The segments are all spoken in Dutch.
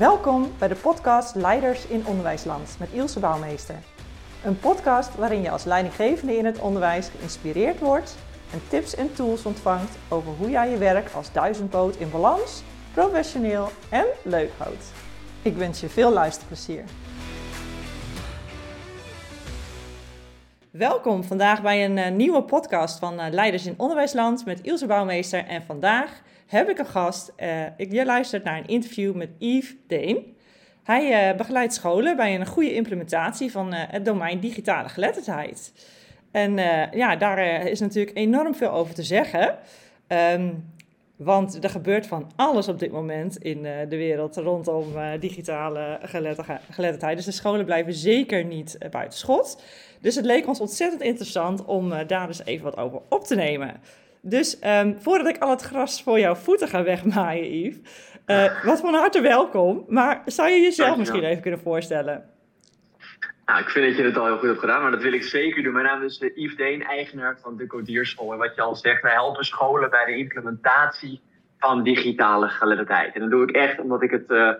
Welkom bij de podcast Leiders in Onderwijsland met Ilse Bouwmeester. Een podcast waarin je als leidinggevende in het onderwijs geïnspireerd wordt en tips en tools ontvangt over hoe jij je werk als duizendpoot in balans, professioneel en leuk houdt. Ik wens je veel luisterplezier. Welkom vandaag bij een uh, nieuwe podcast van uh, Leiders in Onderwijsland met Ilse Bouwmeester. En vandaag heb ik een gast. Uh, ik, je luistert naar een interview met Yves Deen. Hij begeleidt scholen bij een goede implementatie van het domein digitale geletterdheid. En ja, daar is natuurlijk enorm veel over te zeggen. Um, want er gebeurt van alles op dit moment in de wereld rondom digitale geletterdheid. Dus de scholen blijven zeker niet buiten schot. Dus het leek ons ontzettend interessant om daar dus even wat over op te nemen. Dus um, voordat ik al het gras voor jouw voeten ga wegmaaien, Yves, wat van harte welkom. Maar zou je jezelf misschien even kunnen voorstellen? Nou, ik vind dat je het al heel goed hebt gedaan, maar dat wil ik zeker doen. Mijn naam is Yves Deen, eigenaar van de Codierschool. En wat je al zegt, wij helpen scholen bij de implementatie van digitale geletterdheid. En dat doe ik echt omdat ik het uh, een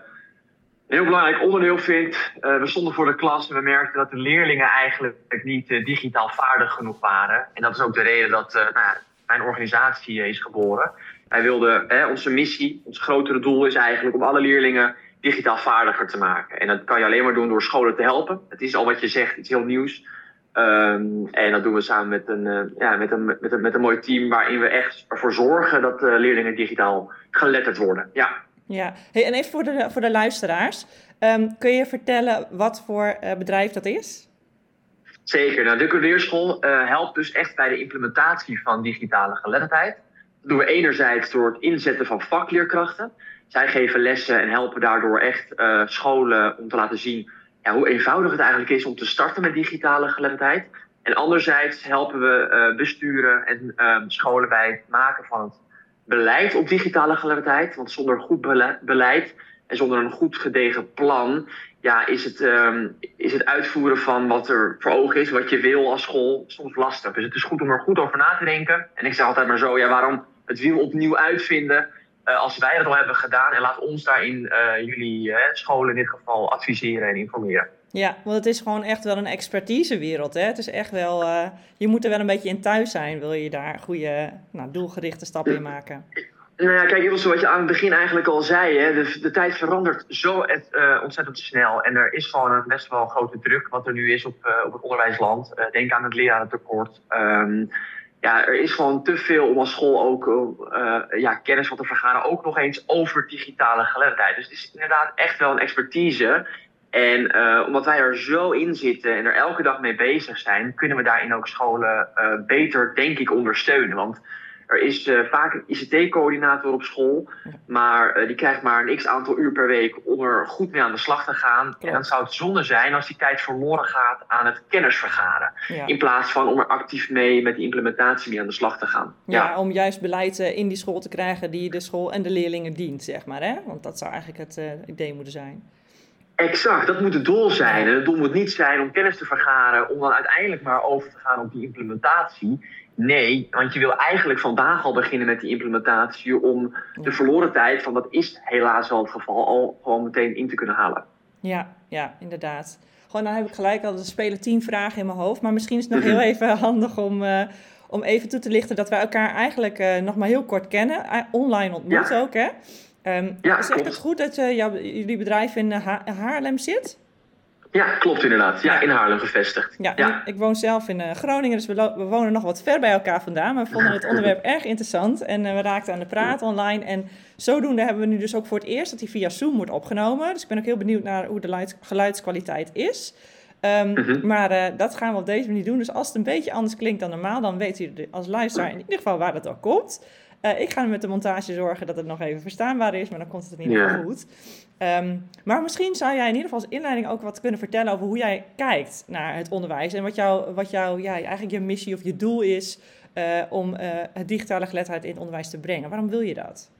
heel belangrijk onderdeel vind. Uh, we stonden voor de klas en we merkten dat de leerlingen eigenlijk niet uh, digitaal vaardig genoeg waren. En dat is ook de reden dat nou, mijn organisatie is geboren. Wij wilden, onze missie, ons grotere doel is eigenlijk om alle leerlingen digitaal vaardiger te maken. En dat kan je alleen maar doen door scholen te helpen. Het is al wat je zegt, iets heel nieuws. Um, en dat doen we samen met een, uh, ja, met, een, met, een, met een mooi team waarin we echt ervoor zorgen dat leerlingen digitaal geletterd worden. Ja, ja. Hey, en even voor de, voor de luisteraars. Um, kun je vertellen wat voor uh, bedrijf dat is? Zeker. Nou, de Codeerschool helpt dus echt bij de implementatie van digitale geletterdheid. Dat doen we enerzijds door het inzetten van vakleerkrachten. Zij geven lessen en helpen daardoor echt uh, scholen om te laten zien hoe eenvoudig het eigenlijk is om te starten met digitale geletterdheid. En anderzijds helpen we uh, besturen en uh, scholen bij het maken van het beleid op digitale geletterdheid. Want zonder goed beleid en zonder een goed gedegen plan ja, is, het, um, is het uitvoeren van wat er voor ogen is, wat je wil als school, soms lastig. Dus het is goed om er goed over na te denken. En ik zeg altijd maar zo, ja, waarom het wiel opnieuw uitvinden uh, als wij dat al hebben gedaan. En laat ons daarin uh, jullie uh, scholen in dit geval adviseren en informeren. Ja, want het is gewoon echt wel een expertisewereld. Hè? Het is echt wel, je moet er wel een beetje in thuis zijn, wil je daar goede, nou, doelgerichte stappen in maken. Nou ja, kijk, zoals wat je aan het begin eigenlijk al zei, hè, de, de tijd verandert zo et, uh, ontzettend snel. En er is gewoon een best wel grote druk wat er nu is op, uh, op het onderwijsland. Uh, denk aan het lerarentekort. Um, ja, er is gewoon te veel om als school ook ja, kennis van te vergaren. Ook nog eens over digitale geletterdheid. Dus het is inderdaad echt wel een expertise. En omdat wij er zo in zitten en er elke dag mee bezig zijn, kunnen we daarin ook scholen beter, denk ik, ondersteunen. Want er is uh, vaak een ICT-coördinator op school, maar uh, die krijgt maar een x aantal uur per week om er goed mee aan de slag te gaan. Ja. En dan zou het zonde zijn als die tijd verloren gaat aan het kennisvergaren. Ja. In plaats van om er actief mee met die implementatie mee aan de slag te gaan. Ja, ja. om juist beleid uh, in die school te krijgen die de school en de leerlingen dient, zeg maar. Hè? Want dat zou eigenlijk het idee moeten zijn. Exact, dat moet het doel zijn. En het doel moet niet zijn om kennis te vergaren, om dan uiteindelijk maar over te gaan op die implementatie. Nee, want je wil eigenlijk vandaag al beginnen met die implementatie om de verloren tijd, van dat is helaas wel het geval, al gewoon meteen in te kunnen halen. Ja, ja, inderdaad. Gewoon, dan heb ik gelijk al, er spelen tien vragen in mijn hoofd, maar misschien is het nog heel even handig om, uh, om even toe te lichten dat wij elkaar eigenlijk uh, nog maar heel kort kennen, uh, online ontmoet ja. ook, hè? Um, ja, zeg ik het goed dat jou, jullie bedrijf in ha Haarlem zit? Ja, klopt inderdaad. Ja, in Haarlem gevestigd. Ja, ja. Ik, woon zelf in uh, Groningen, dus we, we, wonen nog wat ver bij elkaar vandaan. Maar we vonden het onderwerp erg interessant en uh, we raakten aan de praat online. En zodoende hebben we nu dus ook voor het eerst dat hij via Zoom wordt opgenomen. Dus ik ben ook heel benieuwd naar hoe de geluidskwaliteit is. Um, mm -hmm. Maar uh, dat gaan we op deze manier doen. Dus als het een beetje anders klinkt dan normaal, dan weet u als luisteraar in ieder geval waar dat al komt. Uh, ik ga met de montage zorgen dat het nog even verstaanbaar is, maar dan komt het in ieder geval ja. goed. Um, maar misschien zou jij in ieder geval als inleiding ook wat kunnen vertellen over hoe jij kijkt naar het onderwijs en wat jouw wat jou, ja, eigenlijk je missie of je doel is uh, om uh, het digitale geletterdheid in het onderwijs te brengen. Waarom wil je dat?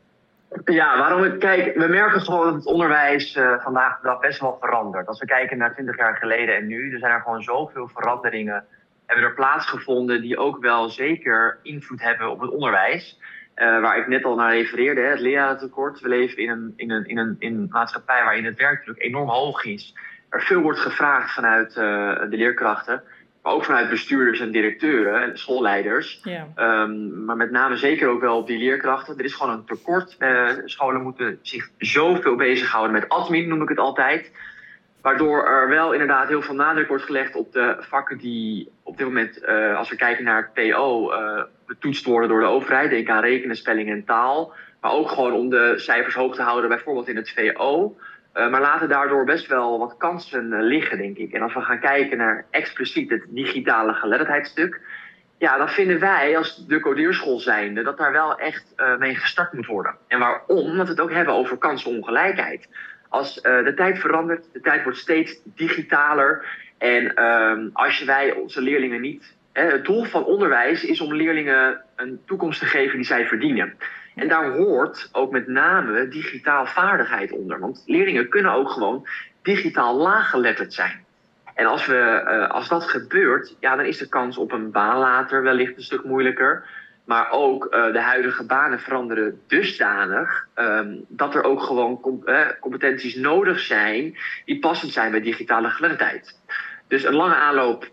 Ja, waarom ik kijk, we merken gewoon dat het onderwijs uh, vandaag de dag best wel verandert. Als we kijken naar 20 jaar geleden en nu, er zijn er gewoon zoveel veranderingen hebben er plaatsgevonden die ook wel zeker invloed hebben op het onderwijs. Waar ik net al naar refereerde, hè, het lerarentekort. We leven in een, in, een, in, een, in een maatschappij waarin het werkdruk enorm hoog is. Er veel wordt gevraagd vanuit de leerkrachten maar ook vanuit bestuurders en directeuren en schoolleiders. Ja. Ehm, maar met name zeker ook wel op die leerkrachten. Er is gewoon een tekort. Uh, scholen moeten zich zoveel bezighouden met admin, noem ik het altijd. Waardoor er wel inderdaad heel veel nadruk wordt gelegd op de vakken die op dit moment, als we kijken naar het PO, eh, betoetst worden door de overheid. Denk aan rekenen, spelling en taal. Maar ook gewoon om de cijfers hoog te houden, bijvoorbeeld in het VO. Uh, maar laten daardoor best wel wat kansen uh, liggen, denk ik. En als we gaan kijken naar expliciet het digitale geletterdheidstuk, ja, dan vinden wij als de codeerschool zijnde dat daar wel echt uh, mee gestart moet worden. En waarom? Omdat we het ook hebben over kansenongelijkheid. Als de tijd verandert, de tijd wordt steeds digitaler. En ehm, als wij onze leerlingen niet. Het doel van onderwijs is om leerlingen een toekomst te geven die zij verdienen. En daar hoort ook met name digitaal vaardigheid onder. Want leerlingen kunnen ook gewoon digitaal laaggeletterd zijn. En als, we, uh, als dat gebeurt, ja, dan is de kans op een baan later wellicht een stuk moeilijker. Maar ook uh, de huidige banen veranderen dusdanig um, dat er ook gewoon uh, competenties nodig zijn die passend zijn bij digitale geletterdheid. Dus een lange aanloop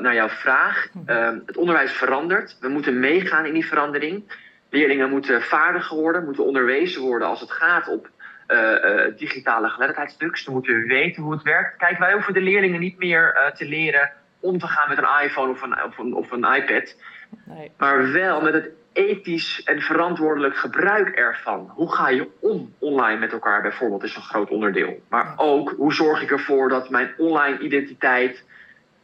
naar jouw vraag. Uh, het onderwijs verandert. We moeten meegaan in die verandering. Leerlingen moeten vaardiger worden, moeten onderwezen worden als het gaat op uh, uh, digitale geletterdheidsstuks. Ze moeten weten hoe het werkt. Kijk, wij hoeven de leerlingen niet meer te leren om te gaan met een iPhone of een, of een, of een iPad. Nee. Maar wel met het ethisch en verantwoordelijk gebruik ervan. Hoe ga je om online met elkaar bijvoorbeeld is een groot onderdeel. Maar ook hoe zorg ik ervoor dat mijn online identiteit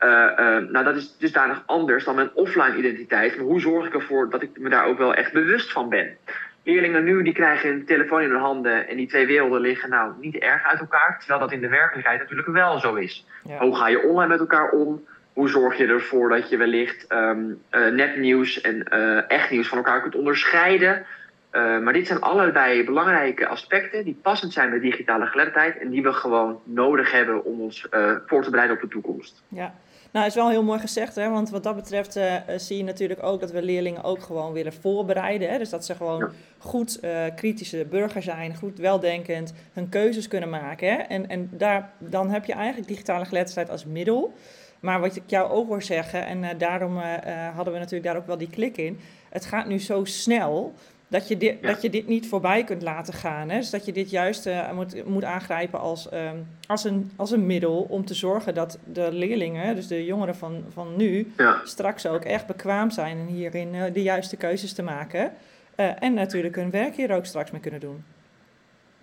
uh, uh, nou, dat is dusdanig anders dan mijn offline identiteit. Maar hoe zorg ik ervoor dat ik me daar ook wel echt bewust van ben? Leerlingen nu die krijgen een telefoon in hun handen en die twee werelden liggen nou niet erg uit elkaar. Terwijl dat in de werkelijkheid natuurlijk wel zo is. Hoe ga je online met elkaar om? Hoe zorg je ervoor dat je wellicht um, uh, nepnieuws en echt nieuws van elkaar kunt onderscheiden? maar dit zijn allerlei belangrijke aspecten die passend zijn bij digitale geletterdheid en die we gewoon nodig hebben om ons voor te bereiden op de toekomst. Ja, nou, is wel heel mooi gezegd, hè? want wat dat betreft uh, zie je natuurlijk ook dat we leerlingen ook gewoon willen voorbereiden. Hè? Dus dat ze gewoon goed uh, kritische burger zijn, goed weldenkend, hun keuzes kunnen maken. Hè? En, en daar, dan heb je eigenlijk digitale geletterdheid als middel. Maar wat ik jou ook hoor zeggen, en uh, daarom hadden we natuurlijk daar ook wel die klik in. Het gaat nu zo snel dat je, dit, dat je dit niet voorbij kunt laten gaan. Hè? Dus dat je dit juist uh, moet, moet aangrijpen als, um, als, een, als een middel om te zorgen dat de leerlingen, dus de jongeren van, van nu, ja. straks ook echt bekwaam zijn en hierin uh, de juiste keuzes te maken. Uh, en natuurlijk hun werk hier ook straks mee kunnen doen.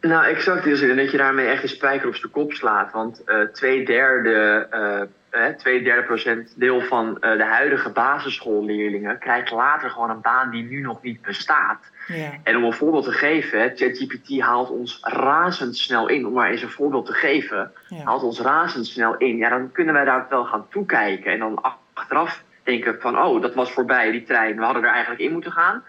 Nou, exact. Dus dat je daarmee echt een spijker op zijn kop slaat. Want twee derde twee derde procent deel van uh, de huidige basisschoolleerlingen krijgt later gewoon een baan die nu nog niet bestaat. En om een voorbeeld te geven, ChatGPT haalt ons razendsnel in. Om maar eens een voorbeeld te geven, haalt ons razendsnel in. Ja, dan kunnen wij daar wel gaan toekijken. En dan achteraf denken van, oh, dat was voorbij, die trein. We hadden er eigenlijk in moeten gaan.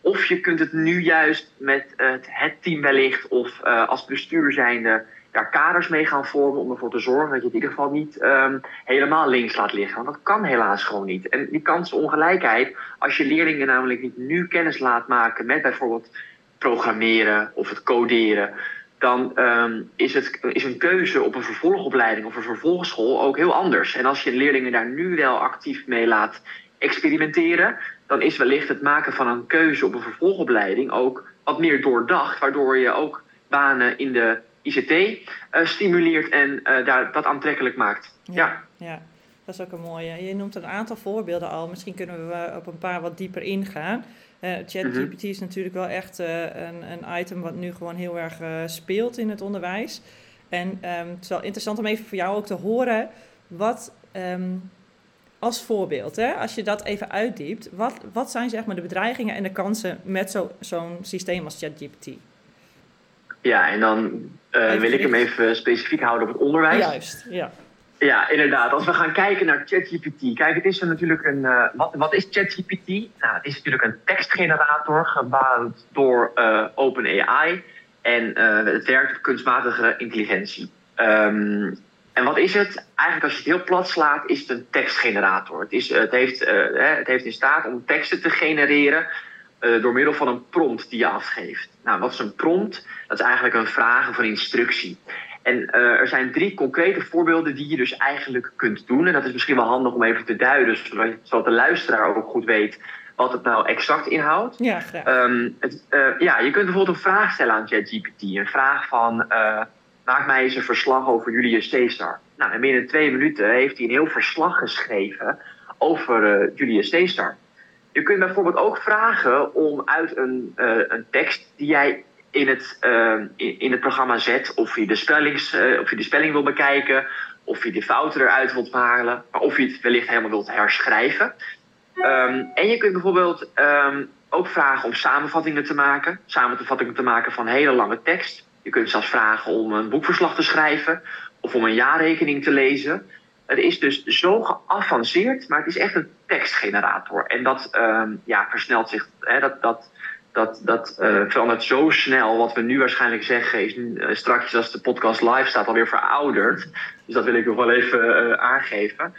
Of je kunt het nu juist met het, het team wellicht of uh, als bestuur zijnde daar kaders mee gaan vormen om ervoor te zorgen dat je het in ieder geval niet um, helemaal links laat liggen. Want dat kan helaas gewoon niet. En die kansenongelijkheid, als je leerlingen namelijk niet nu kennis laat maken met bijvoorbeeld programmeren of het coderen, dan um, is, het, is een keuze op een vervolgopleiding of een vervolgschool ook heel anders. En als je leerlingen daar nu wel actief mee laat experimenteren, dan is wellicht het maken van een keuze op een vervolgopleiding ook wat meer doordacht, waardoor je ook banen in de ICT eh, stimuleert en uh, daar, dat aantrekkelijk maakt. Ja, ja. dat is ook een mooie. Je noemt een aantal voorbeelden al. Misschien kunnen we op een paar wat dieper ingaan. Uh, ChatGPT -hmm. is natuurlijk wel echt een, een item wat nu gewoon heel erg speelt in het onderwijs. En um, het is wel interessant om even voor jou ook te horen wat um, als voorbeeld, hè, als je dat even uitdiept, wat, wat zijn zeg maar de bedreigingen en de kansen met zo'n zo systeem als ChatGPT? Ja, en dan uh, wil ik hem even specifiek houden op het onderwijs. Juist, ja. Ja, inderdaad. Als we gaan kijken naar ChatGPT. Kijk, het is er natuurlijk een. Uh, wat, wat is ChatGPT? Nou, het is natuurlijk een tekstgenerator gebouwd door uh, OpenAI. En het werkt op kunstmatige intelligentie. Um, en wat is het? Eigenlijk, als je het heel plat slaat, is het een tekstgenerator. Het, is, het, heeft, het heeft in staat om teksten te genereren door middel van een prompt die je afgeeft. Nou, wat is een prompt? Dat is eigenlijk een vraag of een instructie. En er zijn drie concrete voorbeelden die je dus eigenlijk kunt doen. En dat is misschien wel handig om even te duiden, zodat de luisteraar ook goed weet wat het nou exact inhoudt. Ja, graag. Ehm, het, ja, je kunt bijvoorbeeld een vraag stellen aan ChatGPT. Een vraag van, maak mij eens een verslag over Julius Caesar. Nou, en binnen twee minuten heeft hij een heel verslag geschreven over Julius Caesar. Je kunt bijvoorbeeld ook vragen om uit een, uh, een tekst die jij in het, uh, in, het programma zet, of je, de spellings, of je de spelling wil bekijken, of je de fouten eruit wilt halen, of je het wellicht helemaal wilt herschrijven. Um, en je kunt bijvoorbeeld um, ook vragen om samenvattingen te maken, samenvattingen te maken van hele lange tekst. Je kunt zelfs vragen om een boekverslag te schrijven of om een jaarrekening te lezen. Het is dus zo geavanceerd, maar het is echt een tekstgenerator. En dat um, ja, versnelt zich, hè, dat, dat, dat, dat uh, verandert zo snel. Wat we nu waarschijnlijk zeggen is uh, straks als de podcast live staat alweer verouderd. Dus dat wil ik nog wel even uh, aangeven.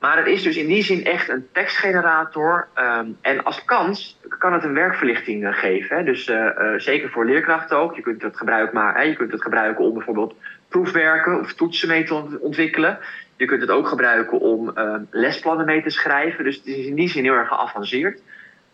Maar het is dus in die zin echt een tekstgenerator. Um, en als kans kan het een werkverlichting geven. Hè? Dus zeker voor leerkrachten ook. Je kunt het, gebruik maar, hè? je kunt het gebruiken om bijvoorbeeld proefwerken of toetsen mee te ontwikkelen. Je kunt het ook gebruiken om lesplannen mee te schrijven. Dus het is in die zin heel erg geavanceerd.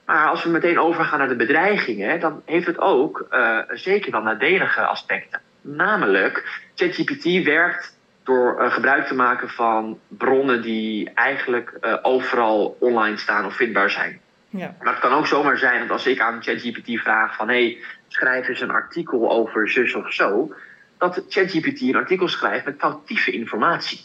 Maar als we meteen overgaan naar de bedreigingen, dan heeft het ook zeker wel nadelige aspecten. Namelijk, ChatGPT werkt door uh, gebruik te maken van bronnen die eigenlijk uh, overal online staan of vindbaar zijn. Ja. Maar het kan ook zomaar zijn dat als ik aan ChatGPT vraag van hé, hey, schrijf eens een artikel over zus of zo, dat ChatGPT een artikel schrijft met foutieve informatie.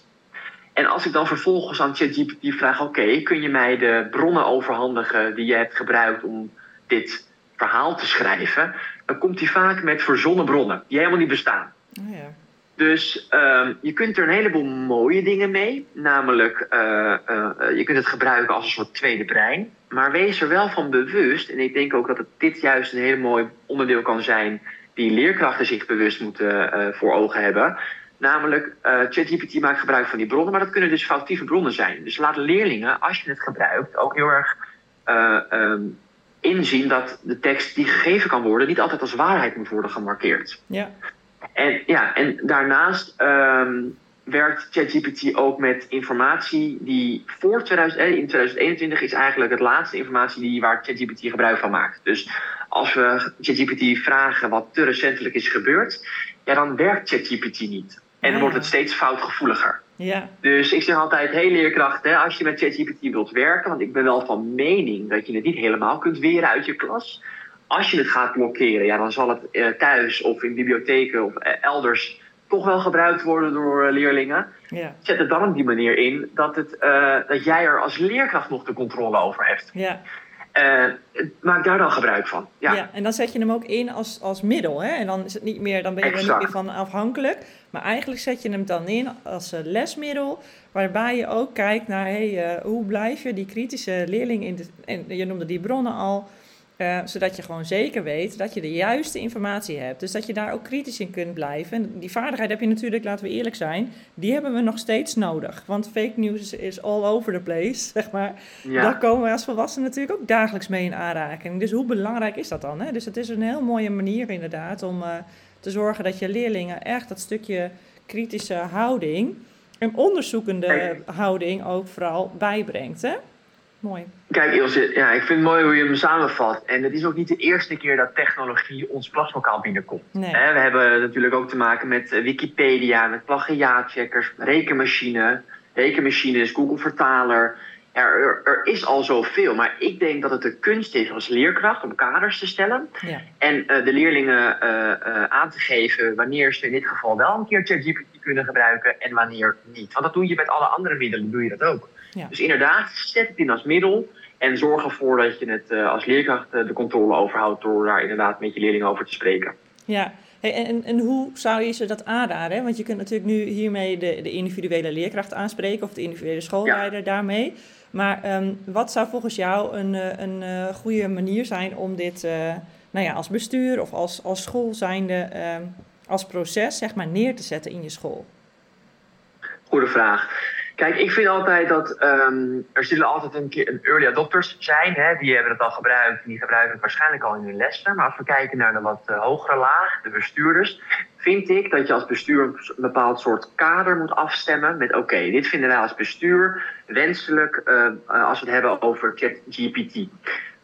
En als ik dan vervolgens aan ChatGPT vraag, oké, okay, kun je mij de bronnen overhandigen die je hebt gebruikt om dit verhaal te schrijven, dan komt hij vaak met verzonnen bronnen die helemaal niet bestaan. Oh ja. Dus um, je kunt er een heleboel mooie dingen mee. Namelijk, uh, uh, je kunt het gebruiken als een soort tweede brein. Maar wees er wel van bewust. En ik denk ook dat het dit juist een heel mooi onderdeel kan zijn. Die leerkrachten zich bewust moeten uh, voor ogen hebben. Namelijk, ChatGPT maakt gebruik van die bronnen. Maar dat kunnen dus foutieve bronnen zijn. Dus laat leerlingen, als je het gebruikt, ook heel erg um, inzien dat de tekst die gegeven kan worden. niet altijd als waarheid moet worden gemarkeerd. Ja. En, ja, en daarnaast um, werkt ChatGPT ook met informatie die voor 2000, eh, in 2021 is eigenlijk het laatste informatie die, waar ChatGPT gebruik van maakt. Dus als we ChatGPT vragen wat te recentelijk is gebeurd, ja, dan werkt ChatGPT niet. En dan wordt het steeds foutgevoeliger. Ja. Dus ik zeg altijd, hey leerkrachten, als je met ChatGPT wilt werken, want ik ben wel van mening dat je het niet helemaal kunt weren uit je klas als je het gaat blokkeren, ja, dan zal het uh, thuis of in bibliotheken of uh, elders toch wel gebruikt worden door uh, leerlingen. Ja. Zet het dan op die manier in dat, het, dat jij er als leerkracht nog de controle over hebt. Ja. maak daar dan gebruik van. Ja. ja, en dan zet je hem ook in als, als middel. Hè? En dan, is het niet meer, dan ben je exact. er niet meer van afhankelijk. Maar eigenlijk zet je hem dan in als lesmiddel. Waarbij je ook kijkt naar hey, hoe blijf je die kritische leerling in de. En je noemde die bronnen al. Uh, zodat je gewoon zeker weet dat je de juiste informatie hebt. Dus dat je daar ook kritisch in kunt blijven. En die vaardigheid heb je natuurlijk, laten we eerlijk zijn, die hebben we nog steeds nodig. Want fake news is all over the place, zeg maar. Ja. Daar komen we als volwassenen natuurlijk ook dagelijks mee in aanraking. Dus hoe belangrijk is dat dan? Hè? Dus het is een heel mooie manier inderdaad om uh, te zorgen dat je leerlingen echt dat stukje kritische houding en onderzoekende houding ook vooral bijbrengt. Hè? Mooi. Kijk Ilse, ja, ik vind het mooi hoe je hem samenvat. En het is ook niet de eerste keer dat technologie ons klaslokaal binnenkomt. Nee. We hebben natuurlijk ook te maken met eh, Wikipedia, met plagiaatcheckers, rekenmachine, rekenmachines, Google Vertaler. Er, er, er, is al zoveel, maar ik denk dat het de kunst is als leerkracht om kaders te stellen. Ja. En uh, de leerlingen uh, uh, aan te geven wanneer ze in dit geval wel een keer ChatGPT kunnen gebruiken en wanneer niet. Want dat doe je met alle andere middelen, doe je dat ook. Ja. Dus inderdaad, zet het in als middel. En zorg ervoor dat je het uh, als leerkracht uh, de controle overhoudt door daar inderdaad met je leerlingen over te spreken. Ja, hey, en, en hoe zou je ze dat aanraden? Want je kunt natuurlijk nu hiermee de, de individuele leerkracht aanspreken of de individuele schoolleider ja. daarmee. Maar um, wat zou volgens jou een, een, een goede manier zijn om dit uh, nou ja, als bestuur of als, als school zijnde um, als proces zeg maar, neer te zetten in je school? Goede vraag. Kijk, ik vind altijd dat ehm, er zullen altijd een, keer een early adopters zijn. Hè? Die hebben het al gebruikt en die gebruiken het waarschijnlijk al in hun lessen. Maar als we kijken naar de wat uh, hogere laag, de bestuurders, vind ik dat je als bestuur een bepaald soort kader moet afstemmen. Met oké, dit vinden wij als bestuur wenselijk uh, als we het hebben over ChatGPT.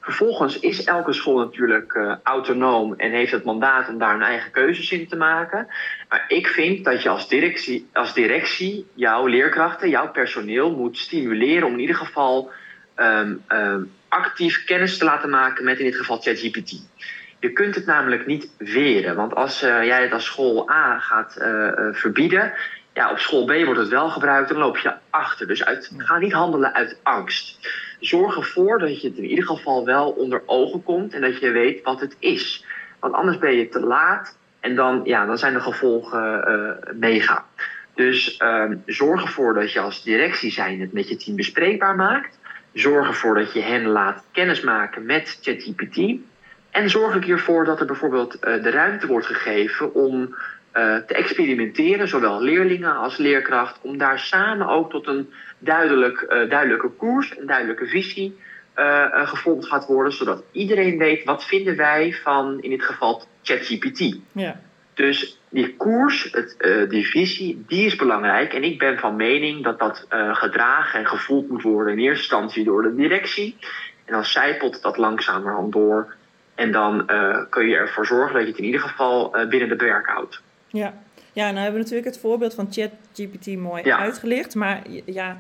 Vervolgens is elke school natuurlijk uh, autonoom en heeft het mandaat om daar een eigen keuzes in te maken. Maar ik vind dat je als directie, als directie jouw leerkrachten, jouw personeel moet stimuleren om in ieder geval um, um, actief kennis te laten maken met in dit geval ChatGPT. Je kunt het namelijk niet weren, want als uh, jij het als school A gaat uh, verbieden, ja, op school B wordt het wel gebruikt, dan loop je achter. Dus uit, ga niet handelen uit angst zorg ervoor dat je het in ieder geval wel onder ogen komt en dat je weet wat het is. Want anders ben je te laat en dan, ja, dan zijn de gevolgen uh, mega. Dus uh, zorg ervoor dat je als directie zijn het met je team bespreekbaar maakt. Zorg ervoor dat je hen laat kennismaken met ChatGPT. En zorg er ervoor dat er bijvoorbeeld uh, de ruimte wordt gegeven om uh, te experimenteren, zowel leerlingen als leerkracht, om daar samen ook tot een duidelijk, uh, duidelijke koers, een duidelijke visie uh, gevonden gaat worden, zodat iedereen weet wat vinden wij van in dit geval ChatGPT. Ja. Dus die koers, het, die visie, die is belangrijk. En ik ben van mening dat dat gedragen en gevoeld moet worden in eerste instantie door de directie. En dan zijpelt dat langzamerhand door. En dan kun je ervoor zorgen dat je het in ieder geval binnen de beperk houdt. Ja. Ja, nou hebben we natuurlijk het voorbeeld van ChatGPT mooi ja. uitgelicht. Maar ja,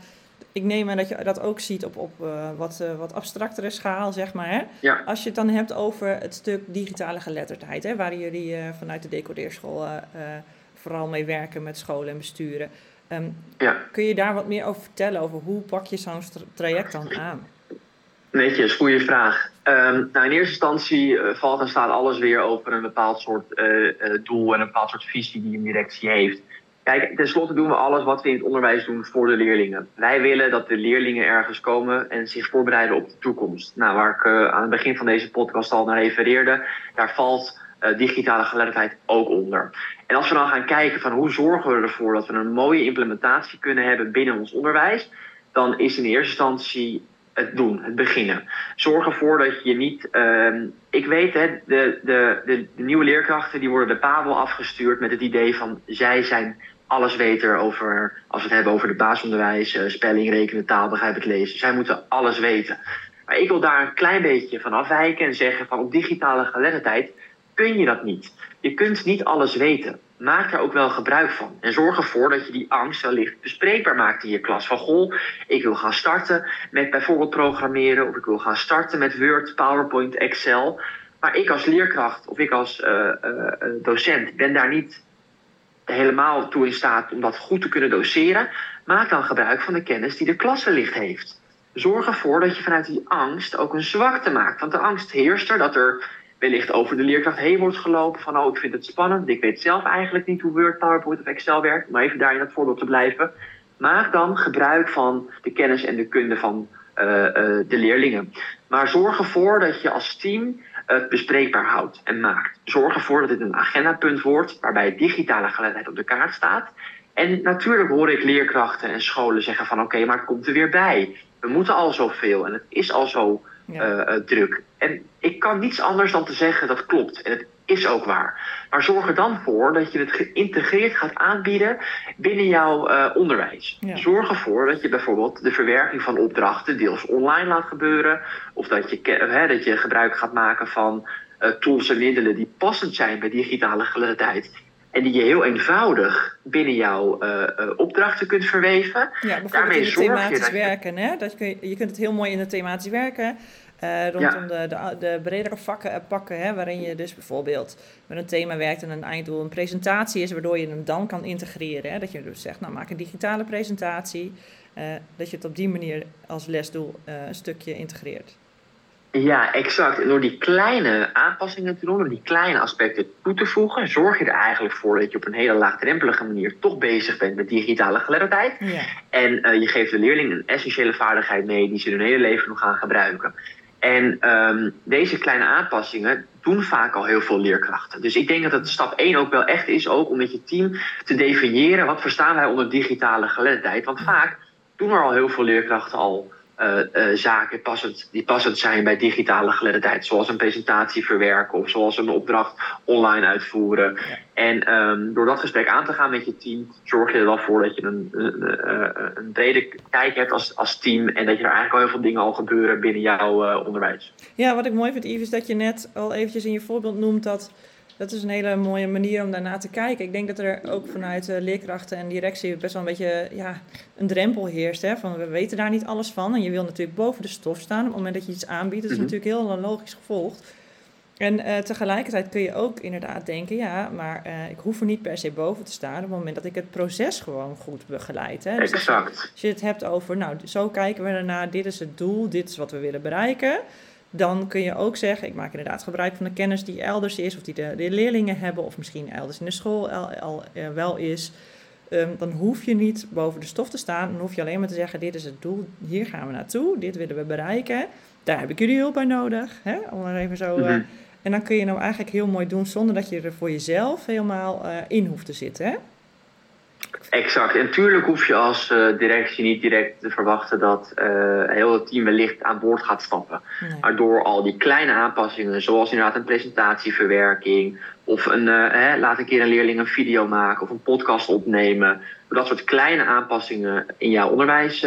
ik neem aan dat je dat ook ziet op, op uh, wat, uh, wat abstractere schaal, zeg maar. Hè? Ja. Als je het dan hebt over het stuk digitale geletterdheid, hè, waar jullie uh, vanuit de decodeerschool vooral mee werken met scholen en besturen. Um, ja. Kun je daar wat meer over vertellen, over hoe pak je zo'n traject dan aan? Een goede vraag. Um, nou, in eerste instantie uh, valt en staat alles weer over een bepaald soort uh, uh, doel en een bepaald soort visie die een directie heeft. Kijk, tenslotte doen we alles wat we in het onderwijs doen voor de leerlingen. Wij willen dat de leerlingen ergens komen en zich voorbereiden op de toekomst. Nou, waar ik aan het begin van deze podcast al naar refereerde, daar valt digitale geletterdheid ook onder. En als we dan gaan kijken van hoe zorgen we ervoor dat we een mooie implementatie kunnen hebben binnen ons onderwijs, dan is in eerste instantie het doen, het beginnen. Zorg ervoor dat je niet. Uh, ik weet, hè, de, de, de, de, nieuwe leerkrachten die worden de Pabel afgestuurd met het idee van zij zijn alles weten over, als we het hebben over de basisonderwijs, uh, spelling, rekenen, taal, begrijpelijk lezen. Zij moeten alles weten. Maar ik wil daar een klein beetje van afwijken en zeggen van op digitale geletterdheid kun je dat niet. Je kunt niet alles weten maak daar ook wel gebruik van. En zorg ervoor dat je die angst wellicht bespreekbaar maakt in je klas. Van goh, ik wil gaan starten met bijvoorbeeld programmeren, of ik wil gaan starten met Word, PowerPoint, Excel. Maar ik als leerkracht of ik als uh, uh, docent ben daar niet helemaal toe in staat om dat goed te kunnen doseren. Maak dan gebruik van de kennis die de klas wellicht heeft. Zorg ervoor dat je vanuit die angst ook een zwakte maakt. Want de angst heerst er dat er wellicht over de leerkracht heen wordt gelopen. Van, oh, ik vind het spannend. Ik weet zelf eigenlijk niet hoe Word, PowerPoint of Excel werkt. Maar even daar in dat voorbeeld te blijven. Maak dan gebruik van de kennis en de kunde van uh, uh, de leerlingen. Maar zorg ervoor dat je als team het bespreekbaar houdt en maakt. Zorg ervoor dat dit een agendapunt wordt waarbij digitale geletterdheid op de kaart staat. En natuurlijk hoor ik leerkrachten en scholen zeggen van oké, maar het komt er weer bij. We moeten al zoveel en het is al zo ja. uh, druk. En ik kan niets anders dan te zeggen dat klopt. En het is ook waar. Maar zorg er dan voor dat je het geïntegreerd gaat aanbieden binnen jouw uh, onderwijs. Ja. Zorg ervoor dat je bijvoorbeeld de verwerking van opdrachten deels online laat gebeuren. Of dat je, hè, dat je gebruik gaat maken van uh, tools en middelen die passend zijn bij digitale geletterdheid. En die je heel eenvoudig binnen jouw uh, opdrachten kunt verweven. Ja, bijvoorbeeld Daarmee in het thematisch je werken. Hè? Dat je, je kunt het heel mooi in het thematisch werken. Uh, rondom ja. de, de, de, bredere vakken pakken, hè, waarin je dus bijvoorbeeld met een thema werkt en een einddoel een presentatie is, waardoor je hem dan kan integreren. Hè? Dat je dus zegt, nou maak een digitale presentatie, uh, dat je het op die manier als lesdoel uh, een stukje integreert. Ja, exact. En door die kleine aanpassingen te doen, door die kleine aspecten toe te voegen, zorg je er eigenlijk voor dat je op een hele laagdrempelige manier toch bezig bent met digitale geletterdheid. Ja. En uh, je geeft de leerling een essentiële vaardigheid mee die ze hun hele leven nog gaan gebruiken. En um, deze kleine aanpassingen doen vaak al heel veel leerkrachten. Dus ik denk dat het stap 1 ook wel echt is, ook om met je team te definiëren wat verstaan wij onder digitale geletterdheid. Want vaak doen er al heel veel leerkrachten al zaken passend, die passend zijn bij digitale geletterdheid. Zoals een presentatie verwerken of zoals een opdracht online uitvoeren. En um, door dat gesprek aan te gaan met je team, zorg je er wel voor dat je een, een, een brede kijk hebt als, als team. En dat je er eigenlijk al heel veel dingen al gebeuren binnen jouw uh, onderwijs. Ja, wat ik mooi vind, Yves, is dat je net al eventjes in je voorbeeld noemt dat dat is een hele mooie manier om daarna te kijken. Ik denk dat er ook vanuit uh, leerkrachten en directie best wel een beetje ja, een drempel heerst. Hè? Van we weten daar niet alles van. En je wil natuurlijk boven de stof staan op het moment dat je iets aanbiedt. Dat is mhm. natuurlijk heel logisch gevolgd. En uh, tegelijkertijd kun je ook inderdaad denken, ja, maar uh, ik hoef er niet per se boven te staan op het moment dat ik het proces gewoon goed begeleid. Hè? Dus exact. Als je, als je het hebt over, nou, zo kijken we ernaar, dit is het doel, dit is wat we willen bereiken dan kun je ook zeggen, ik maak inderdaad gebruik van de kennis die elders is, of die de, de leerlingen hebben, of misschien elders in de school al, eh, wel is. Um, dan hoef je niet boven de stof te staan. Dan hoef je alleen maar te zeggen, dit is het doel, hier gaan we naartoe, dit willen we bereiken. Daar heb ik jullie hulp bij nodig. Hè? Om er even zo, uh, en dan kun je nou eigenlijk heel mooi doen zonder dat je er voor jezelf helemaal uh, in hoeft te zitten. Hè? Exact. En tuurlijk hoef je als uh, directie niet direct te verwachten dat uh, heel het team wellicht aan boord gaat stappen. Nee. Maar door al die kleine aanpassingen, zoals inderdaad een presentatieverwerking, of een, uh, hè, laat een keer een leerling een video maken of een podcast opnemen. Door dat soort kleine aanpassingen in jouw onderwijs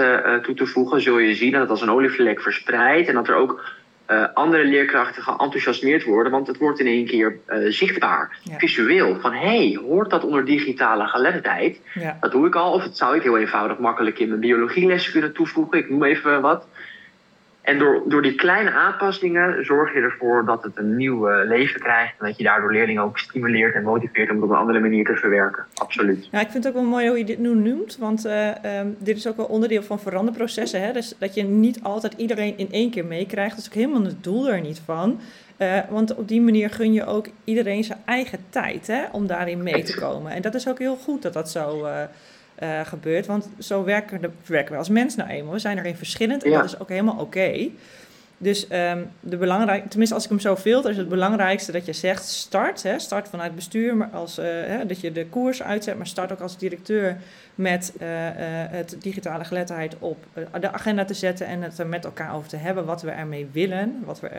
toe te voegen, zul je zien dat het als een olievlek verspreidt en dat er ook uh, andere leerkrachten geenthousiasmeerd worden, want het wordt in één keer uh, zichtbaar, visueel. Van hé, hey, hoort dat onder digitale geletterdheid? Ja. Dat doe ik al, of dat zou ik heel eenvoudig makkelijk in mijn biologieles kunnen toevoegen. Ik noem even wat. En door, door die kleine aanpassingen zorg je ervoor dat het een nieuw uh, leven krijgt. En dat je daardoor leerlingen ook stimuleert en motiveert om het op een andere manier te verwerken. Absoluut. Ja, ik vind het ook wel mooi hoe je dit nu noemt. Want uh, um, dit is ook wel onderdeel van veranderprocessen. Hè? Dus dat je niet altijd iedereen in één keer meekrijgt. Dat is ook helemaal het doel er niet van. Uh, want op die manier gun je ook iedereen zijn eigen tijd hè, om daarin mee te komen. En dat is ook heel goed dat dat zo uh, gebeurt. Want zo werken, de, werken we als mens nou eenmaal. We zijn erin verschillend en dat is ook helemaal oké. Dus um, de belangrijk, tenminste als ik hem zo filter, is het belangrijkste dat je zegt start. Hè, start vanuit bestuur, maar als, uh, hè, dat je de koers uitzet, maar start ook als directeur met uh, het digitale geletterdheid op de agenda te zetten en het er met elkaar over te hebben wat we ermee willen, wat we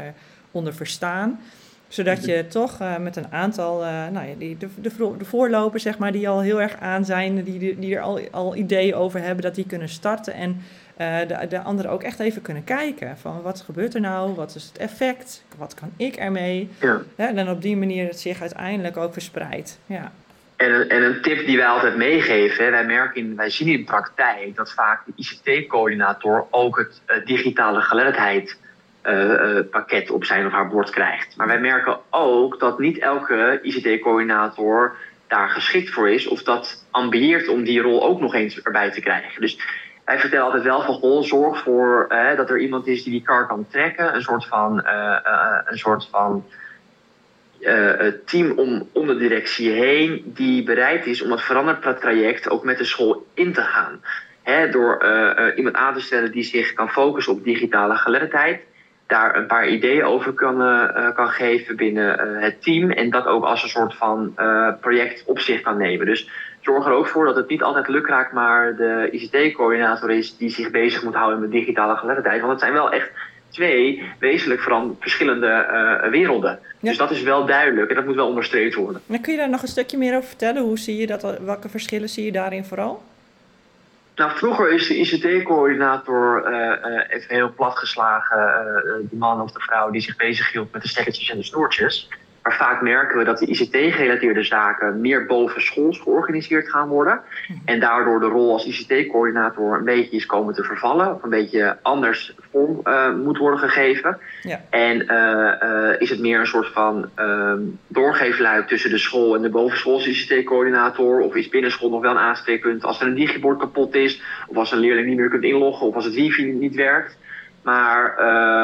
eronder verstaan zodat je toch uh, met een aantal, uh, nou ja, die, de, de, de, voorlopers, zeg maar, die al heel erg aan zijn, die, die er al, al ideeën over hebben, dat die kunnen starten. En uh, de, de anderen ook echt even kunnen kijken van wat gebeurt er nou, wat is het effect, wat kan ik ermee. Ja. ja en op die manier het zich uiteindelijk ook verspreidt. Ja. En een, en een tip die wij altijd meegeven, wij merken in, wij zien in de praktijk dat vaak de ICT-coördinator ook het digitale geletterdheid uh, pakket op zijn of haar bord krijgt. Maar wij merken ook dat niet elke ICT-coördinator daar geschikt voor is of dat ambieert om die rol ook nog eens erbij te krijgen. Dus wij vertellen altijd wel van goh, zorg voor uh, dat er iemand is die die kar kan trekken. Een soort van, een soort van team om, om de directie heen die bereid is om het veranderd traject ook met de school in te gaan. Door iemand aan te stellen die zich kan focussen op digitale geletterdheid daar een paar ideeën over kan, uh, kan geven binnen uh, het team. En dat ook als een soort van uh, project op zich kan nemen. Dus zorg er ook voor dat het niet altijd lukraak maar de ICT-coördinator is die zich bezig moet houden met digitale geletterdheid. Want het zijn wel echt twee wezenlijk verschillende werelden. Dus dat is wel duidelijk en dat moet wel onderstreept worden. En kun je daar nog een stukje meer over vertellen? Hoe zie je dat? Welke verschillen zie je daarin vooral? Nou, vroeger is de ICT-coördinator uh, uh, even heel platgeslagen uh, de man of de vrouw die zich bezighield met de stekkertjes en de snoertjes. Maar vaak merken we dat de ICT-gerelateerde zaken meer boven schools georganiseerd gaan worden. Mhm. En daardoor de rol als ICT-coördinator een beetje is komen te vervallen. Of een beetje anders vorm uh, moet worden gegeven. Ja. En uh, uh, is het meer een soort van ehm, doorgeefluik tussen de school en de bovenschoolse ICT-coördinator. Of is binnenschool nog wel een aanspreekpunt als er een digibord kapot is. Of als een leerling niet meer kunt inloggen. Of als het wifi niet werkt. Maar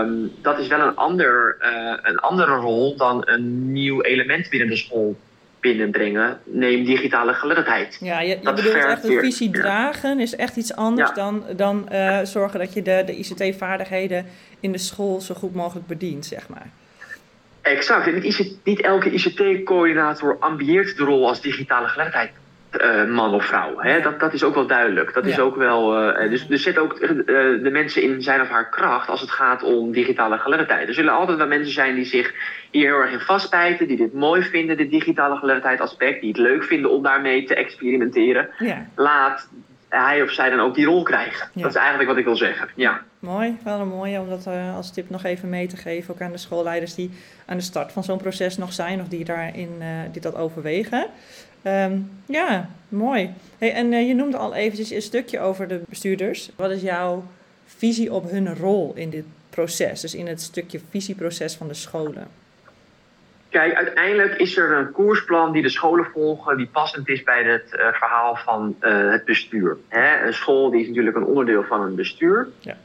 um, dat is wel een, ander, uh, een andere rol dan een nieuw element binnen de school binnenbrengen. Neem digitale geletterdheid. Ja, je, je bedoelt echt de visie dragen is echt iets anders ja. dan, dan uh, zorgen dat je de, de ICT-vaardigheden in de school zo goed mogelijk bedient, zeg maar. Exact. En niet, niet elke ICT-coördinator ambieert de rol als digitale geletterdheid uh, man of vrouw. Hè? Dat, dat is ook wel duidelijk. Dat is ook wel, uh, dus er zit ook uh, de mensen in zijn of haar kracht als het gaat om digitale geletterdheid. Er zullen altijd wel mensen zijn die zich hier heel erg in vastbijten, die dit mooi vinden, dit digitale geletterdheid aspect, die het leuk vinden om daarmee te experimenteren. Ja. Laat hij of zij dan ook die rol krijgen. Dat is eigenlijk wat ik wil zeggen. Ja. Mooi, wel een mooie om dat als tip nog even mee te geven, ook aan de schoolleiders die aan de start van zo'n proces nog zijn of die daarin die dat overwegen. Ehm, ja, mooi. Hey, en uh, je noemde al eventjes een stukje over de bestuurders. Wat is jouw visie op hun rol in dit proces? Dus in het stukje visieproces van de scholen? Kijk, uiteindelijk is er een koersplan die de scholen volgen, die passend is bij het uh, verhaal van uh, het bestuur. Hè? Een school die is natuurlijk een onderdeel van een bestuur. Ja.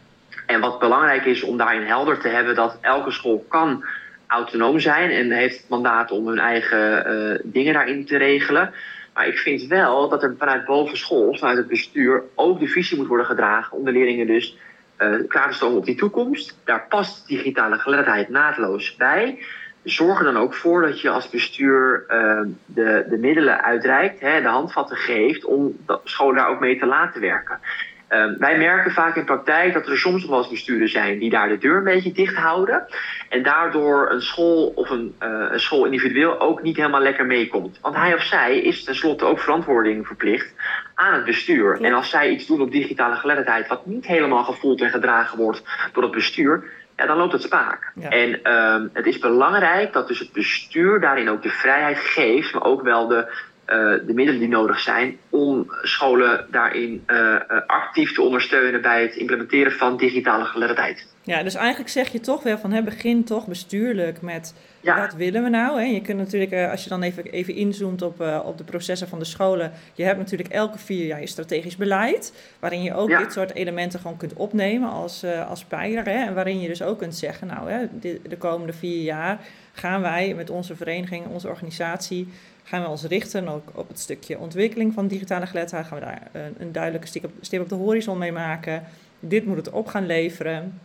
En wat belangrijk is om daarin helder te hebben dat elke school kan autonoom zijn en heeft het mandaat om hun eigen uh, dingen daarin te regelen. Maar ik vind wel dat er vanuit bovenschool, vanuit het bestuur, ook de visie moet worden gedragen om de leerlingen dus uh, klaar te stomen op die toekomst. Daar past digitale geletterdheid naadloos bij. Zorg er dan ook voor dat je als bestuur uh, de, de middelen uitreikt, hè, de handvatten geeft om scholen daar ook mee te laten werken. Um, wij merken vaak in praktijk dat er soms nog wel eens bestuurders zijn die daar de deur een beetje dicht houden. En daardoor een school of een, uh, een school individueel ook niet helemaal lekker meekomt. Want hij of zij is tenslotte ook verantwoording verplicht aan het bestuur. En als zij iets doen op digitale geletterdheid wat niet helemaal gevoeld en gedragen wordt door het bestuur, ja, dan loopt het spaak. En um, het is belangrijk dat dus het bestuur daarin ook de vrijheid geeft, maar ook wel de de middelen die nodig zijn om scholen daarin uh, actief te ondersteunen bij het implementeren van digitale geletterdheid. Ja, dus eigenlijk zeg je toch wel van hè, begin toch bestuurlijk met ja. wat willen we nou? Hè? Je kunt natuurlijk, als je dan even, even inzoomt op, uh, op de processen van de scholen, je hebt natuurlijk elke vier jaar je strategisch beleid, waarin je ook dit soort elementen gewoon kunt opnemen als, uh, als pijler. Hè? En waarin je dus ook kunt zeggen, nou, hè, de, de komende vier jaar gaan wij met onze vereniging, onze organisatie, gaan we ons richten ook op het stukje ontwikkeling van digitale geletterdheid. Gaan we daar een, een duidelijke stip op, stip op de horizon mee maken. Dit moet het op gaan leveren.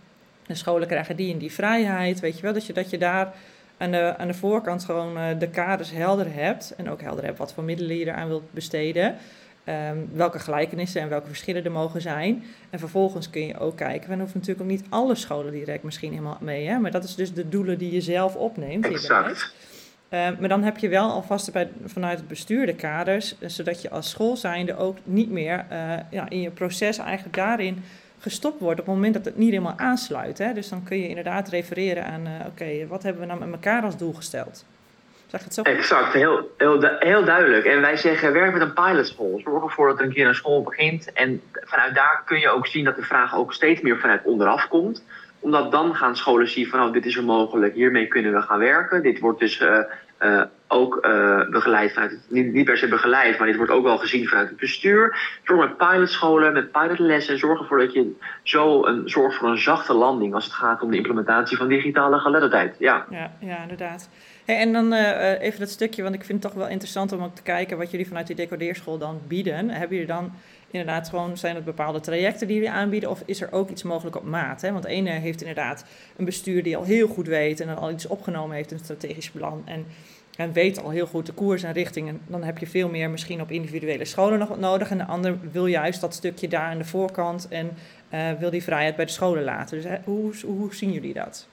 De scholen krijgen die en die vrijheid. Weet je wel, dat je, dat je daar aan de, aan de voorkant gewoon uh, de kaders helder hebt. En ook helder hebt wat voor middelen je eraan wilt besteden. Um, welke gelijkenissen en welke verschillen er mogen zijn. En vervolgens kun je ook kijken. We hoeven natuurlijk ook niet alle scholen direct misschien helemaal mee. Hè? Maar dat is dus de doelen die je zelf opneemt. Exact. Uh, maar dan heb je wel alvast bij, vanuit het bestuur de kaders, eh, zodat je als school zijnde ook niet meer uh, ja, in je proces eigenlijk daarin gestopt wordt op het moment dat het niet helemaal aansluit. Hè? Dus dan kun je inderdaad refereren aan, oké, wat hebben we nou met elkaar als doel gesteld? Zeg het zo? Exact, heel, heel, heel duidelijk. En wij zeggen, werk met een pilotschool. Zorg ervoor dat er een keer een school begint. En vanuit daar kun je ook zien dat de vraag ook steeds meer vanuit onderaf komt omdat dan gaan scholen zien van, oh, dit is er mogelijk, hiermee kunnen we gaan werken. Dit wordt dus uh, uh, ook uh, begeleid vanuit, het, niet, niet per se begeleid, maar dit wordt ook wel gezien vanuit het bestuur. Zorg met pilotscholen, met pilotlessen. Zorg ervoor dat je zo een, zorgt voor een zachte landing als het gaat om de implementatie van digitale geletterdheid. Ja, ja, ja inderdaad. En dan even dat stukje, want ik vind het toch wel interessant om ook te kijken wat jullie vanuit die decodeerschool dan bieden. Hebben jullie dan inderdaad gewoon, zijn het bepaalde trajecten die jullie aanbieden of is er ook iets mogelijk op maat? Hè? Want de ene heeft inderdaad een bestuur die al heel goed weet en al iets opgenomen heeft het strategisch plan en, en weet al heel goed de koers en richting. En dan heb je veel meer misschien op individuele scholen nog wat nodig. En de ander wil juist dat stukje daar aan de voorkant en uh, wil die vrijheid bij de scholen laten. Dus hoe, hoe zien jullie dat?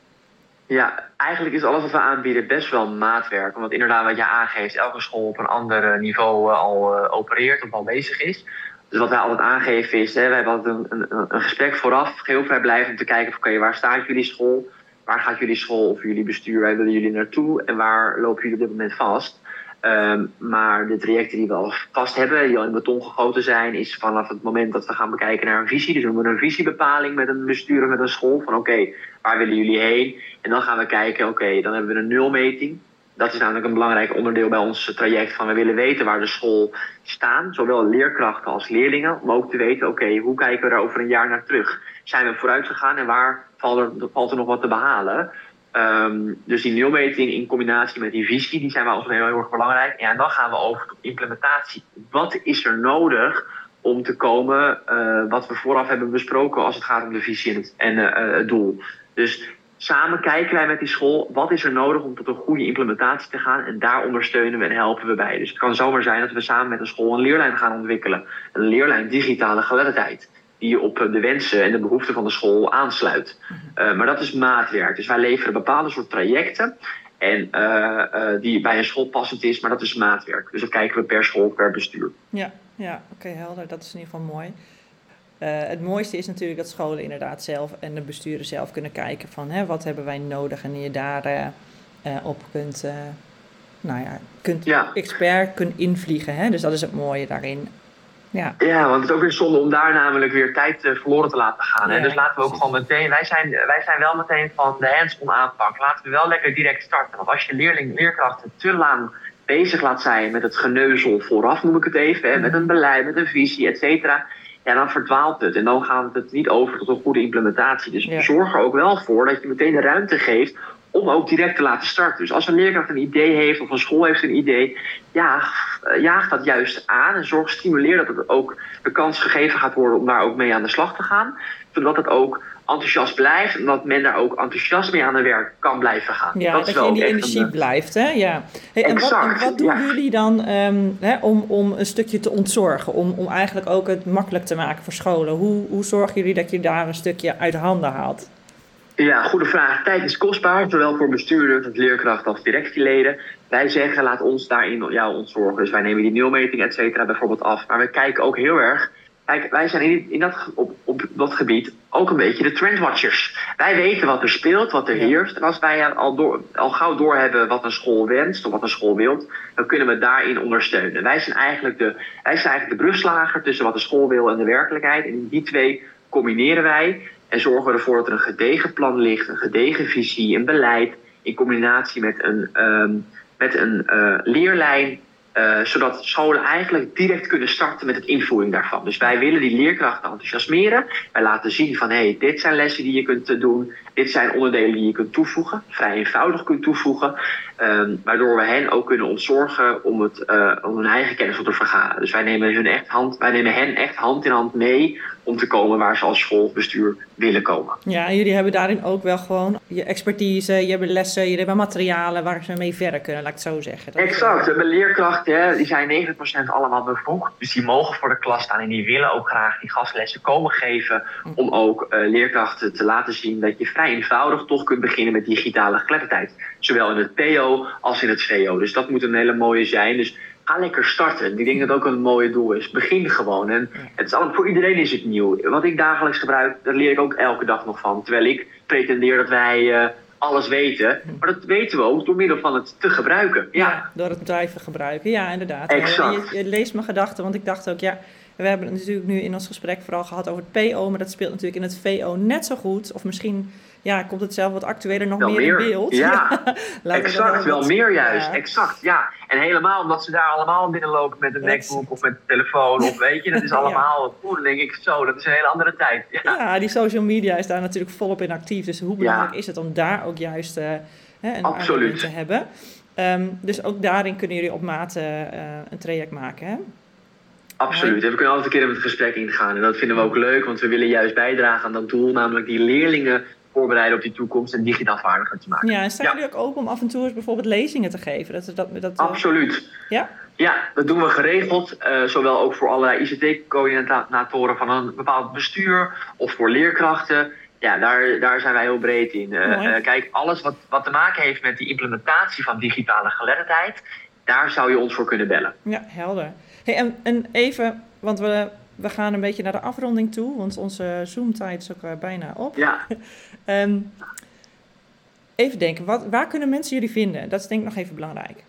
Ja, eigenlijk is alles wat we aanbieden best wel maatwerk. Want inderdaad, wat je aangeeft, elke school op een ander niveau uh, al opereert of al bezig is. Dus wat wij altijd aangeven is, hè, wij hebben altijd een, een, gesprek vooraf, heel vrijblijvend om te kijken van oké, waar staat jullie school? Waar gaat jullie school of jullie bestuur, waar willen jullie naartoe en waar lopen jullie op dit moment vast? Um, maar de trajecten die we al vast hebben, die al in beton gegoten zijn, is vanaf het moment dat we gaan bekijken naar een visie. Dus we doen een visiebepaling met een bestuur met een school. Van oké, waar willen jullie heen? En dan gaan we kijken, oké, dan hebben we een nulmeting dat is namelijk een belangrijk onderdeel bij ons traject. Van we willen weten waar de school staan, zowel leerkrachten als leerlingen. Om ook te weten, oké, hoe kijken we er over een jaar naar terug? Zijn we vooruit gegaan en waar valt er, valt er nog wat te behalen? Um, dus die nulmeting in combinatie met die visie, die zijn ons heel, heel erg belangrijk. Ja, en dan gaan we over tot implementatie. Wat is er nodig om te komen uh, wat we vooraf hebben besproken als het gaat om de visie en het, en, uh, het doel? Dus samen kijken wij met die school wat is er nodig om tot een goede implementatie te gaan. En daar ondersteunen we en helpen we bij. Dus het kan zomaar zijn dat we samen met een school een leerlijn gaan ontwikkelen. Een leerlijn digitale geletterdheid. Die op de wensen en de behoeften van de school aansluit. Uh, maar dat is maatwerk. Dus wij leveren bepaalde soort trajecten. En uh, uh, die bij een school passend is, maar dat is maatwerk. Dus dat kijken we per school, per bestuur. Ja, ja oké, okay, helder. Dat is in ieder geval mooi. Uh, het mooiste is natuurlijk dat scholen inderdaad zelf en de besturen zelf kunnen kijken van hè, wat hebben wij nodig en je daar op kunt, nou ja, kunt ja. expert kunt invliegen. Hè? Dus dat is het mooie daarin. Ja. ja, want het is ook weer zonde om daar namelijk weer tijd uh, verloren te laten gaan. Hè? dus laten we ook gewoon meteen, wij zijn, wij zijn wel meteen van de hands-on aanpak. Laten we wel lekker direct starten. Want als je leerling, leerkrachten te lang bezig laat zijn met het geneuzel vooraf, noem ik het even, hè? met een beleid, met een visie, et cetera. Ja, dan verdwaalt het en dan gaat het niet over tot een goede implementatie. Dus ja. zorg er ook wel voor dat je meteen de ruimte geeft om ook direct te laten starten. Dus als een leerkracht een idee heeft of een school heeft een idee, ja, jaag dat juist aan en zorg, stimuleer dat het ook de kans gegeven gaat worden om daar ook mee aan de slag te gaan. Zodat het ook enthousiast blijft en dat men daar ook enthousiast mee aan het werk kan blijven gaan. Ja, dat, dat je in die energie een, blijft, hè? Ja. Hey, en, exact, wat, en wat doen ja. jullie dan um, hè, om, om een stukje te ontzorgen? Om, om eigenlijk ook het makkelijk te maken voor scholen? Hoe, hoe zorgen jullie dat je daar een stukje uit handen haalt? Ja, goede vraag. Tijd is kostbaar, zowel voor bestuurders als leerkrachten als directieleden. Wij zeggen, laat ons daarin ja, ontzorgen. Dus wij nemen die nulmeting, et cetera, bijvoorbeeld af. Maar we kijken ook heel erg. Kijk, wij zijn in, in dat, op, op dat gebied ook een beetje de trendwatchers. Wij weten wat er speelt, wat er Ja. heerst. En als wij al, door, al gauw doorhebben wat een school wenst of wat een school wilt, dan kunnen we daarin ondersteunen. Wij zijn eigenlijk de, wij zijn eigenlijk de brugslager tussen wat de school wil en de werkelijkheid. En die twee combineren wij en zorgen we ervoor dat er een gedegen plan ligt, een gedegen visie, een beleid in combinatie met een, ehm, met een eh, leerlijn. Eh, zodat scholen eigenlijk direct kunnen starten met het invoering daarvan. Dus wij willen die leerkrachten enthousiasmeren. Wij laten zien van hey, dit zijn lessen die je kunt eh, doen. Dit zijn onderdelen die je kunt toevoegen. Vrij eenvoudig kunt toevoegen. ehm, waardoor we hen ook kunnen ontzorgen om, het, eh, om hun eigen kennis te vergaren. Dus wij nemen, hun echt hand, wij nemen hen echt hand in hand mee om te komen waar ze als schoolbestuur willen komen. Ja, en jullie hebben daarin ook wel gewoon je expertise, je hebt lessen, jullie hebben materialen waar ze mee verder kunnen, laat ik het zo zeggen. Dat- Exact. We hebben leerkrachten, hè, die zijn 90% allemaal bevoegd. Dus die mogen voor de klas staan en die willen ook graag die gastlessen komen geven. Om ook eh, leerkrachten te laten zien dat je vrij eenvoudig toch kunt beginnen met digitale geletterdheid. Zowel in het PO als in het VO. Dus dat moet een hele mooie zijn. Dus ga lekker starten. Ik denk dat ook een mooie doel is. Begin gewoon. En het is allemaal, voor iedereen is het nieuw. Wat ik dagelijks gebruik, daar leer ik ook elke dag nog van. Terwijl ik pretendeer dat wij eh, alles weten. Maar dat weten we ook door middel van het te gebruiken. Ja, door het blijven gebruiken. Ja, inderdaad. Exact. Je, je leest mijn gedachten, want ik dacht ook, ja, we hebben het natuurlijk nu in ons gesprek vooral gehad over het PO, maar dat speelt natuurlijk in het VO net zo goed. Of misschien ja, komt het zelf wat actueler nog Wel meer, in beeld. Ja, exact. Wel wat- meer juist. Ja. Exact, ja. En helemaal omdat ze daar allemaal binnenlopen met een MacBook of met een telefoon. Of weet je, dat is allemaal... Dan denk ik zo, dat is een hele andere tijd. Ja, Ja, die social media is daar natuurlijk volop in actief. Dus hoe belangrijk is het om daar ook juist hè, een Absoluut. te hebben. Ehm, dus ook daarin kunnen jullie op maat eh, eh, een traject maken. Hè? absoluut. En we kunnen altijd een keer met het gesprek ingaan. En dat vinden we ook leuk, want we willen juist bijdragen aan dat doel. Namelijk die leerlingen voorbereiden op die toekomst en digitaal vaardiger te maken. Ja, en staan Ja. jullie ook open om af en toe eens bijvoorbeeld lezingen te geven? Dat, dat, dat, eh, Absoluut. Ja? Ja, dat doen we geregeld. eh, zowel ook voor allerlei ICT-coördinatoren van een bepaald bestuur of voor leerkrachten. Ja, daar, daar zijn wij heel breed in. Eh, kijk, alles wat, wat te maken heeft met die implementatie van digitale geletterdheid, daar zou je ons voor kunnen bellen. Ja, helder. Hey, en, en even, want we, we gaan een beetje naar de afronding toe, want onze Zoom-tijd is ook eh, bijna op. Ja, Ehm, even denken, wat, waar kunnen mensen jullie vinden? Dat is denk ik nog even belangrijk.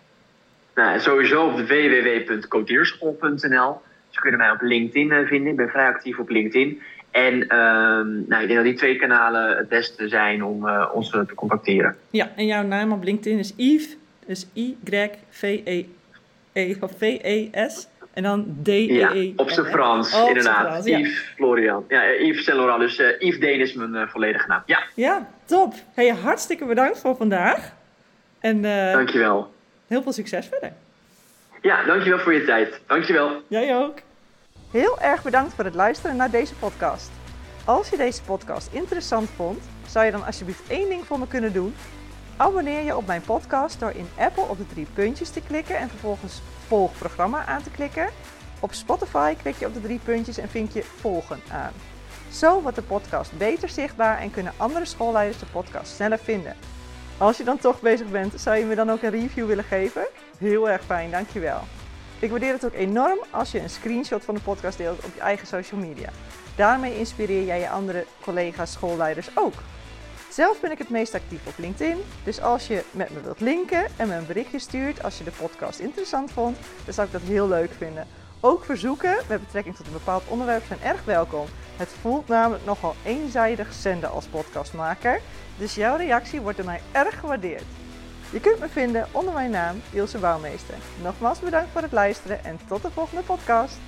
nou, sowieso op www.codierschool.nl. Ze kunnen mij op LinkedIn eh, vinden. Ik ben vrij actief op LinkedIn. En ehm, nou, ik denk dat die twee kanalen het beste zijn om eh, ons te contacteren. Ja, en jouw naam op LinkedIn is Yves, dus Y-V-E-E, of V-E-S, en dan D-E-E. Ja, op zijn Frans, Oh, inderdaad. Frans, ja. Yves Florian. Ja, eh, Yves Saint Laurent. Dus eh, Yves Deen is mijn eh, volledige naam. Ja, Ja, top. Hey, hartstikke bedankt voor vandaag. En eh, dankjewel. heel veel succes verder. Ja, dankjewel voor je tijd. Dankjewel. Jij ook. Heel erg bedankt voor het luisteren naar deze podcast. Als je deze podcast interessant vond, zou je dan alsjeblieft één ding voor me kunnen doen? Abonneer je op mijn podcast door in Apple op de drie puntjes te klikken en vervolgens volg programma aan te klikken. Op Spotify klik je op de drie puntjes en vink je volgen aan. Zo wordt de podcast beter zichtbaar en kunnen andere schoolleiders de podcast sneller vinden. Als je dan toch bezig bent, zou je me dan ook een review willen geven? Heel erg fijn, dankjewel. Ik waardeer het ook enorm als je een screenshot van de podcast deelt op je eigen social media. Daarmee inspireer jij je andere collega's, schoolleiders ook. Zelf ben ik het meest actief op LinkedIn, dus als je met me wilt linken en me een berichtje stuurt als je de podcast interessant vond, dan zou ik dat heel leuk vinden. Ook verzoeken met betrekking tot een bepaald onderwerp zijn erg welkom. Het voelt namelijk nogal eenzijdig zenden als podcastmaker, dus jouw reactie wordt door mij erg gewaardeerd. Je kunt me vinden onder mijn naam Ilse Bouwmeester. Nogmaals bedankt voor het luisteren en tot de volgende podcast.